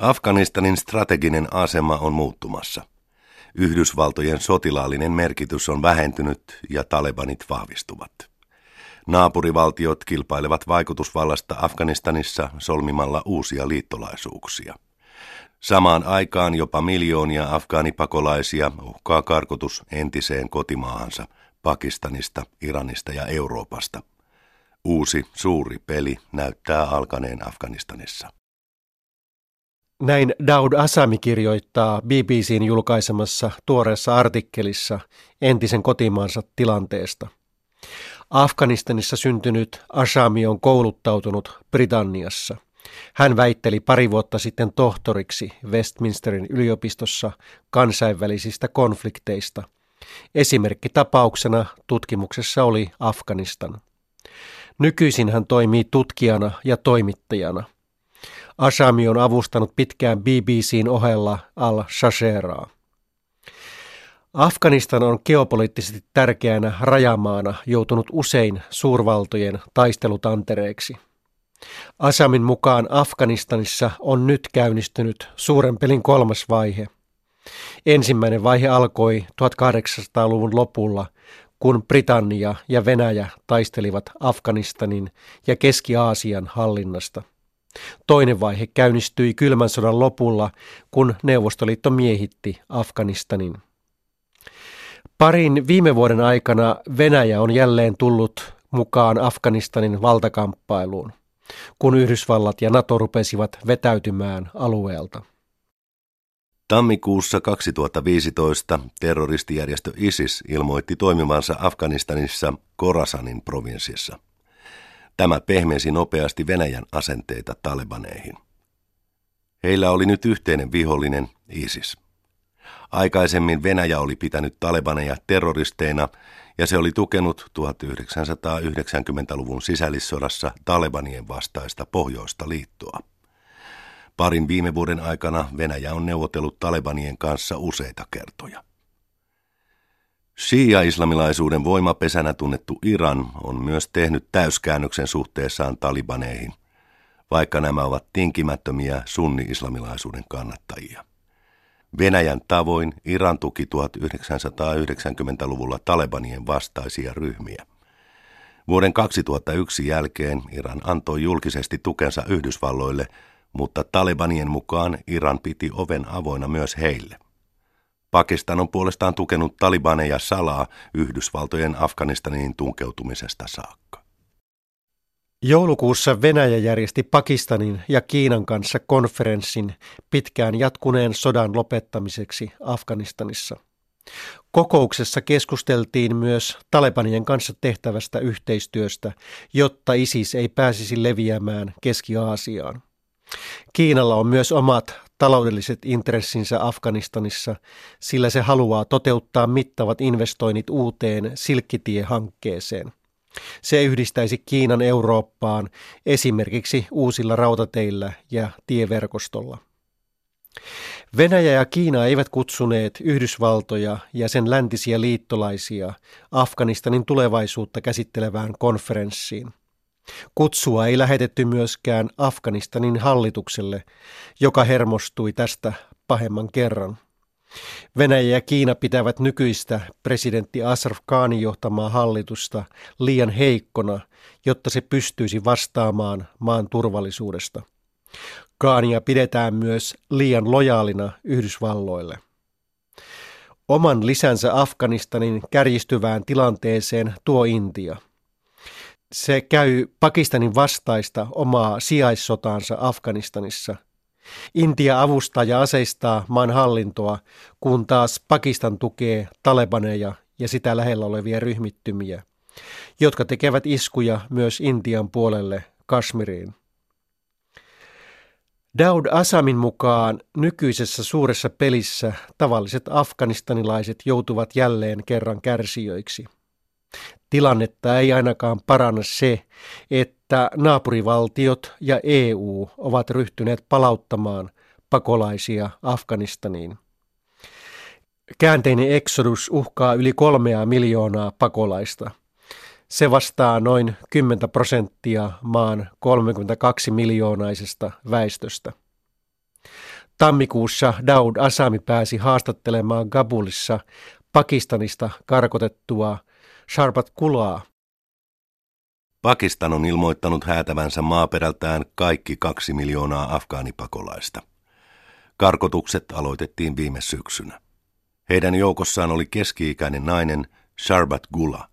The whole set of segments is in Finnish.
Afganistanin strateginen asema on muuttumassa. Yhdysvaltojen sotilaallinen merkitys on vähentynyt ja talebanit vahvistuvat. Naapurivaltiot kilpailevat vaikutusvallasta Afganistanissa solmimalla uusia liittolaisuuksia. Samaan aikaan jopa miljoonia afgaanipakolaisia uhkaa karkotus entiseen kotimaahansa Pakistanista, Iranista ja Euroopasta. Uusi suuri peli näyttää alkaneen Afganistanissa. Näin Daud Asami kirjoittaa BBCn julkaisemassa tuoreessa artikkelissa entisen kotimaansa tilanteesta. Afganistanissa syntynyt Asami on kouluttautunut Britanniassa. Hän väitteli pari vuotta sitten tohtoriksi Westminsterin yliopistossa kansainvälisistä konflikteista. Esimerkki tapauksena tutkimuksessa oli Afganistan. Nykyisin hän toimii tutkijana ja toimittajana – Asami on avustanut pitkään BBCn ohella al-Shasheraa. Afganistan on geopoliittisesti tärkeänä rajamaana joutunut usein suurvaltojen taistelutantereeksi. Asamin mukaan Afganistanissa on nyt käynnistynyt suuren pelin kolmas vaihe. Ensimmäinen vaihe alkoi 1800-luvun lopulla, kun Britannia ja Venäjä taistelivat Afganistanin ja Keski-Aasian hallinnasta. Toinen vaihe käynnistyi kylmän sodan lopulla, kun Neuvostoliitto miehitti Afganistanin. Parin viime vuoden aikana Venäjä on jälleen tullut mukaan Afganistanin valtakamppailuun, kun Yhdysvallat ja NATO rupesivat vetäytymään alueelta. Tammikuussa 2015 terroristijärjestö ISIS ilmoitti toimivansa Afganistanissa Korasanin provinssissa – Tämä pehmensi nopeasti Venäjän asenteita talebaneihin. Heillä oli nyt yhteinen vihollinen, ISIS. Aikaisemmin Venäjä oli pitänyt talebaneja terroristeina ja se oli tukenut 1990-luvun sisällissodassa talebanien vastaista pohjoista liittoa. Parin viime vuoden aikana Venäjä on neuvotellut talebanien kanssa useita kertoja. Shia-islamilaisuuden voimapesänä tunnettu Iran on myös tehnyt täyskäännöksen suhteessaan talibaneihin, vaikka nämä ovat tinkimättömiä sunni-islamilaisuuden kannattajia. Venäjän tavoin Iran tuki 1990-luvulla talebanien vastaisia ryhmiä. Vuoden 2001 jälkeen Iran antoi julkisesti tukensa Yhdysvalloille, mutta talebanien mukaan Iran piti oven avoinna myös heille. Pakistan on puolestaan tukenut talibaneja salaa Yhdysvaltojen Afganistaniin tunkeutumisesta saakka. Joulukuussa Venäjä järjesti Pakistanin ja Kiinan kanssa konferenssin pitkään jatkuneen sodan lopettamiseksi Afganistanissa. Kokouksessa keskusteltiin myös Talebanien kanssa tehtävästä yhteistyöstä, jotta ISIS ei pääsisi leviämään Keski-Aasiaan. Kiinalla on myös omat taloudelliset intressinsä Afganistanissa, sillä se haluaa toteuttaa mittavat investoinnit uuteen Silkkitie-hankkeeseen. Se yhdistäisi Kiinan Eurooppaan esimerkiksi uusilla rautateillä ja tieverkostolla. Venäjä ja Kiina eivät kutsuneet Yhdysvaltoja ja sen läntisiä liittolaisia Afganistanin tulevaisuutta käsittelevään konferenssiin. Kutsua ei lähetetty myöskään Afganistanin hallitukselle, joka hermostui tästä pahemman kerran. Venäjä ja Kiina pitävät nykyistä presidentti Asraf Ghanin johtamaa hallitusta liian heikkona, jotta se pystyisi vastaamaan maan turvallisuudesta. Ghania pidetään myös liian lojaalina Yhdysvalloille. Oman lisänsä Afganistanin kärjistyvään tilanteeseen tuo Intia – se käy Pakistanin vastaista omaa sijaissotaansa Afganistanissa. Intia avustaa ja aseistaa maan hallintoa, kun taas Pakistan tukee talebaneja ja sitä lähellä olevia ryhmittymiä, jotka tekevät iskuja myös Intian puolelle Kashmiriin. Daud Asamin mukaan nykyisessä suuressa pelissä tavalliset afganistanilaiset joutuvat jälleen kerran kärsijöiksi – Tilannetta ei ainakaan paranna se, että naapurivaltiot ja EU ovat ryhtyneet palauttamaan pakolaisia Afganistaniin. Käänteinen eksodus uhkaa yli kolmea miljoonaa pakolaista. Se vastaa noin 10 prosenttia maan 32 miljoonaisesta väestöstä. Tammikuussa Daud Asami pääsi haastattelemaan Gabulissa Pakistanista karkotettua Sharbat Kulaa. Pakistan on ilmoittanut häätävänsä maaperältään kaikki kaksi miljoonaa afgaanipakolaista. Karkotukset aloitettiin viime syksynä. Heidän joukossaan oli keski-ikäinen nainen Sharbat Gula.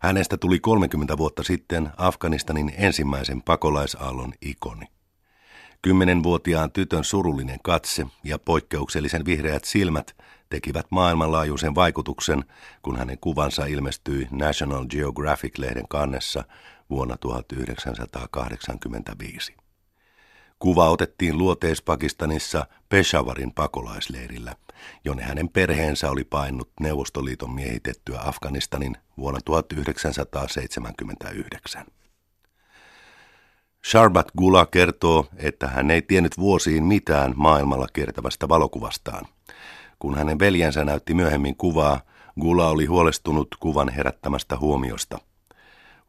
Hänestä tuli 30 vuotta sitten Afganistanin ensimmäisen pakolaisaallon ikoni. Kymmenenvuotiaan tytön surullinen katse ja poikkeuksellisen vihreät silmät tekivät maailmanlaajuisen vaikutuksen, kun hänen kuvansa ilmestyi National Geographic-lehden kannessa vuonna 1985. Kuva otettiin luoteispakistanissa Peshawarin pakolaisleirillä, jonne hänen perheensä oli painut Neuvostoliiton miehitettyä Afganistanin vuonna 1979. Sharbat Gula kertoo, että hän ei tiennyt vuosiin mitään maailmalla kiertävästä valokuvastaan. Kun hänen veljensä näytti myöhemmin kuvaa, Gula oli huolestunut kuvan herättämästä huomiosta.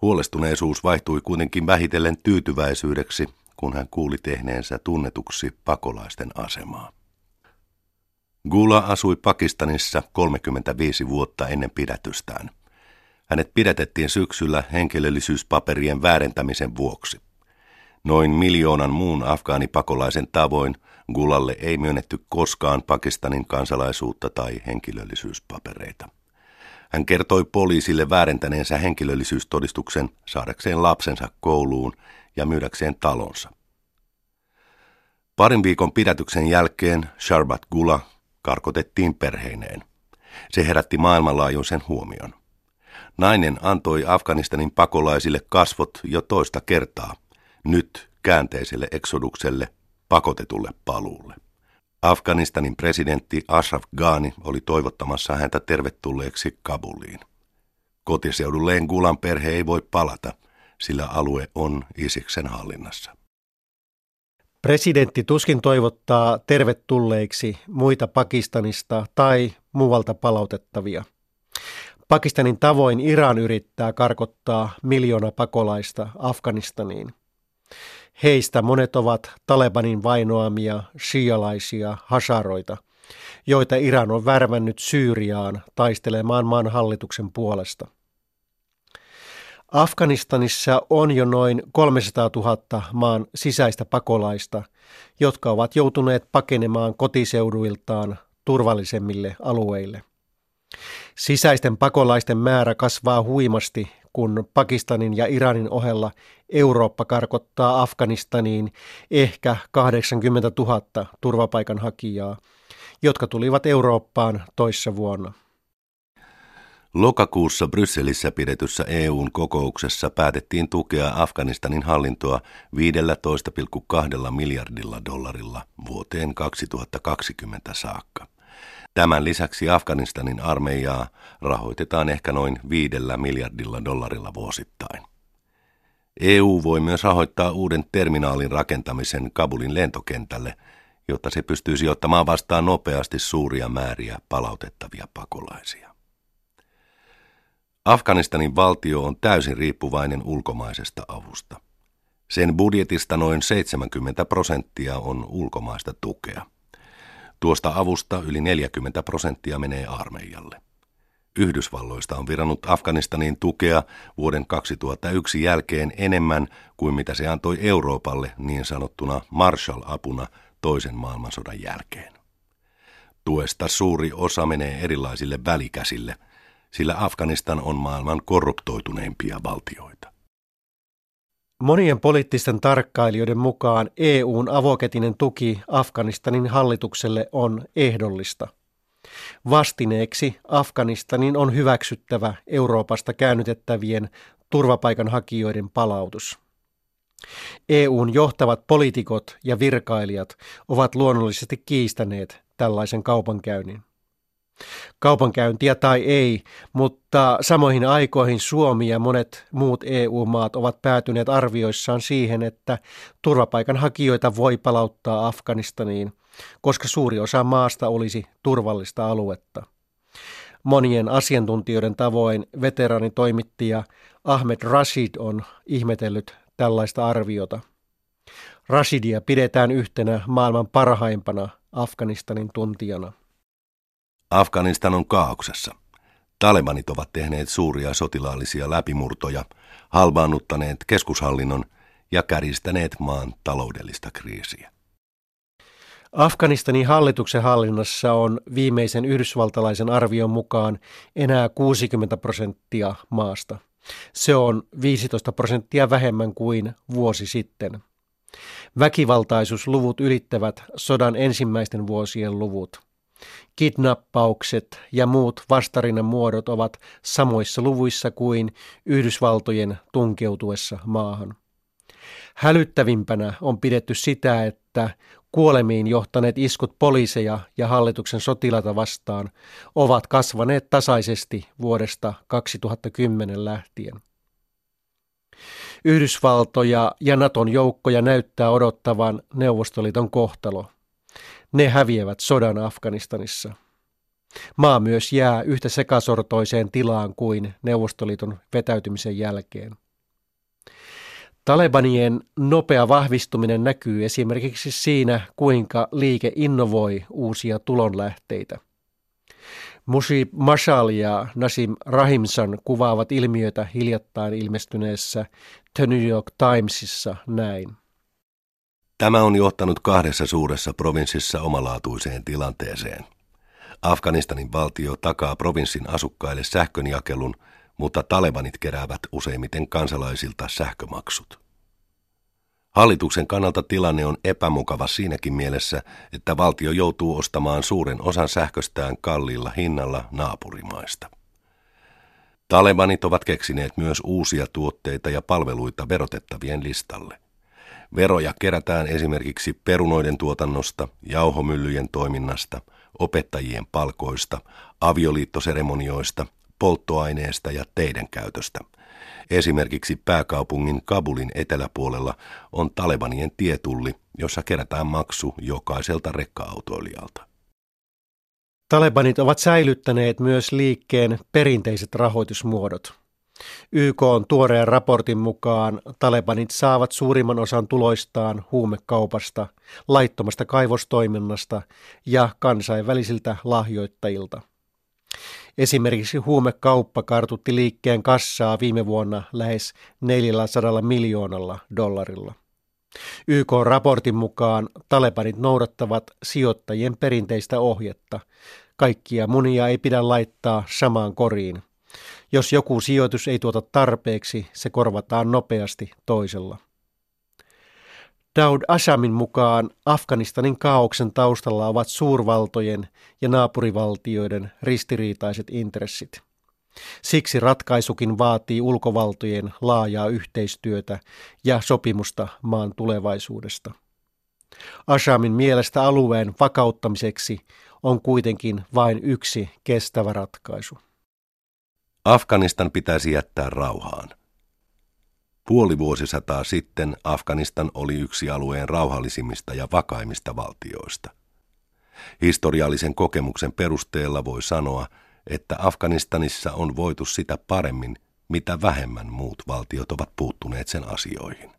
Huolestuneisuus vaihtui kuitenkin vähitellen tyytyväisyydeksi, kun hän kuuli tehneensä tunnetuksi pakolaisten asemaa. Gula asui Pakistanissa 35 vuotta ennen pidätystään. Hänet pidätettiin syksyllä henkilöllisyyspaperien väärentämisen vuoksi. Noin miljoonan muun afgaanipakolaisen tavoin Gulalle ei myönnetty koskaan Pakistanin kansalaisuutta tai henkilöllisyyspapereita. Hän kertoi poliisille väärentäneensä henkilöllisyystodistuksen saadakseen lapsensa kouluun ja myydäkseen talonsa. Parin viikon pidätyksen jälkeen Sharbat Gula karkotettiin perheineen. Se herätti maailmanlaajuisen huomion. Nainen antoi Afganistanin pakolaisille kasvot jo toista kertaa – nyt käänteiselle eksodukselle, pakotetulle paluulle. Afganistanin presidentti Ashraf Ghani oli toivottamassa häntä tervetulleeksi Kabuliin. Kotiseudulleen Gulan perhe ei voi palata, sillä alue on Isiksen hallinnassa. Presidentti tuskin toivottaa tervetulleiksi muita Pakistanista tai muualta palautettavia. Pakistanin tavoin Iran yrittää karkottaa miljoona pakolaista Afganistaniin – Heistä monet ovat Talebanin vainoamia shialaisia hasaroita, joita Iran on värvännyt Syyriaan taistelemaan maan hallituksen puolesta. Afganistanissa on jo noin 300 000 maan sisäistä pakolaista, jotka ovat joutuneet pakenemaan kotiseuduiltaan turvallisemmille alueille. Sisäisten pakolaisten määrä kasvaa huimasti, kun Pakistanin ja Iranin ohella Eurooppa karkottaa Afganistaniin ehkä 80 000 turvapaikanhakijaa, jotka tulivat Eurooppaan toissa vuonna. Lokakuussa Brysselissä pidetyssä EUn kokouksessa päätettiin tukea Afganistanin hallintoa 15,2 miljardilla dollarilla vuoteen 2020 saakka. Tämän lisäksi Afganistanin armeijaa rahoitetaan ehkä noin viidellä miljardilla dollarilla vuosittain. EU voi myös rahoittaa uuden terminaalin rakentamisen Kabulin lentokentälle, jotta se pystyisi ottamaan vastaan nopeasti suuria määriä palautettavia pakolaisia. Afganistanin valtio on täysin riippuvainen ulkomaisesta avusta. Sen budjetista noin 70 prosenttia on ulkomaista tukea – Tuosta avusta yli 40 prosenttia menee armeijalle. Yhdysvalloista on virannut Afganistanin tukea vuoden 2001 jälkeen enemmän kuin mitä se antoi Euroopalle niin sanottuna Marshall-apuna toisen maailmansodan jälkeen. Tuesta suuri osa menee erilaisille välikäsille, sillä Afganistan on maailman korruptoituneimpia valtioita. Monien poliittisten tarkkailijoiden mukaan EUn avoketinen tuki Afganistanin hallitukselle on ehdollista. Vastineeksi Afganistanin on hyväksyttävä Euroopasta käännytettävien turvapaikanhakijoiden palautus. EUn johtavat poliitikot ja virkailijat ovat luonnollisesti kiistäneet tällaisen kaupankäynnin. Kaupankäyntiä tai ei, mutta samoihin aikoihin Suomi ja monet muut EU-maat ovat päätyneet arvioissaan siihen, että turvapaikanhakijoita voi palauttaa Afganistaniin, koska suuri osa maasta olisi turvallista aluetta. Monien asiantuntijoiden tavoin veteraanitoimittaja Ahmed Rashid on ihmetellyt tällaista arviota. Rashidia pidetään yhtenä maailman parhaimpana Afganistanin tuntijana. Afganistan on kaauksessa. Talebanit ovat tehneet suuria sotilaallisia läpimurtoja, halvaannuttaneet keskushallinnon ja kärjistäneet maan taloudellista kriisiä. Afganistanin hallituksen hallinnassa on viimeisen yhdysvaltalaisen arvion mukaan enää 60 prosenttia maasta. Se on 15 prosenttia vähemmän kuin vuosi sitten. Väkivaltaisuusluvut ylittävät sodan ensimmäisten vuosien luvut. Kidnappaukset ja muut vastarinnan muodot ovat samoissa luvuissa kuin Yhdysvaltojen tunkeutuessa maahan. Hälyttävimpänä on pidetty sitä, että kuolemiin johtaneet iskut poliiseja ja hallituksen sotilata vastaan ovat kasvaneet tasaisesti vuodesta 2010 lähtien. Yhdysvaltoja ja Naton joukkoja näyttää odottavan Neuvostoliiton kohtalo. Ne häviävät sodan Afganistanissa. Maa myös jää yhtä sekasortoiseen tilaan kuin Neuvostoliiton vetäytymisen jälkeen. Talebanien nopea vahvistuminen näkyy esimerkiksi siinä, kuinka liike innovoi uusia tulonlähteitä. Musi Mashal ja Nasim Rahimsan kuvaavat ilmiötä hiljattain ilmestyneessä The New York Timesissa näin. Tämä on johtanut kahdessa suuressa provinssissa omalaatuiseen tilanteeseen. Afganistanin valtio takaa provinssin asukkaille sähkönjakelun – mutta talebanit keräävät useimmiten kansalaisilta sähkömaksut. Hallituksen kannalta tilanne on epämukava siinäkin mielessä, että valtio joutuu ostamaan suuren osan sähköstään kalliilla hinnalla naapurimaista. Talebanit ovat keksineet myös uusia tuotteita ja palveluita verotettavien listalle. Veroja kerätään esimerkiksi perunoiden tuotannosta, jauhomyllyjen toiminnasta, opettajien palkoista, avioliittoseremonioista – polttoaineesta ja teiden käytöstä. Esimerkiksi pääkaupungin Kabulin eteläpuolella on Talebanien tietulli, jossa kerätään maksu jokaiselta rekka-autoilijalta. Talebanit ovat säilyttäneet myös liikkeen perinteiset rahoitusmuodot. YK on tuoreen raportin mukaan Talebanit saavat suurimman osan tuloistaan huumekaupasta, laittomasta kaivostoiminnasta ja kansainvälisiltä lahjoittajilta. Esimerkiksi huumekauppa kartutti liikkeen kassaa viime vuonna lähes 400 miljoonalla dollarilla. YK-raportin mukaan talebanit noudattavat sijoittajien perinteistä ohjetta. Kaikkia munia ei pidä laittaa samaan koriin. Jos joku sijoitus ei tuota tarpeeksi, se korvataan nopeasti toisella. Daud Ashamin mukaan Afganistanin kaauksen taustalla ovat suurvaltojen ja naapurivaltioiden ristiriitaiset intressit. Siksi ratkaisukin vaatii ulkovaltojen laajaa yhteistyötä ja sopimusta maan tulevaisuudesta. Ashamin mielestä alueen vakauttamiseksi on kuitenkin vain yksi kestävä ratkaisu. Afganistan pitäisi jättää rauhaan. Puoli vuosisataa sitten Afganistan oli yksi alueen rauhallisimmista ja vakaimmista valtioista. Historiallisen kokemuksen perusteella voi sanoa, että Afganistanissa on voitu sitä paremmin, mitä vähemmän muut valtiot ovat puuttuneet sen asioihin.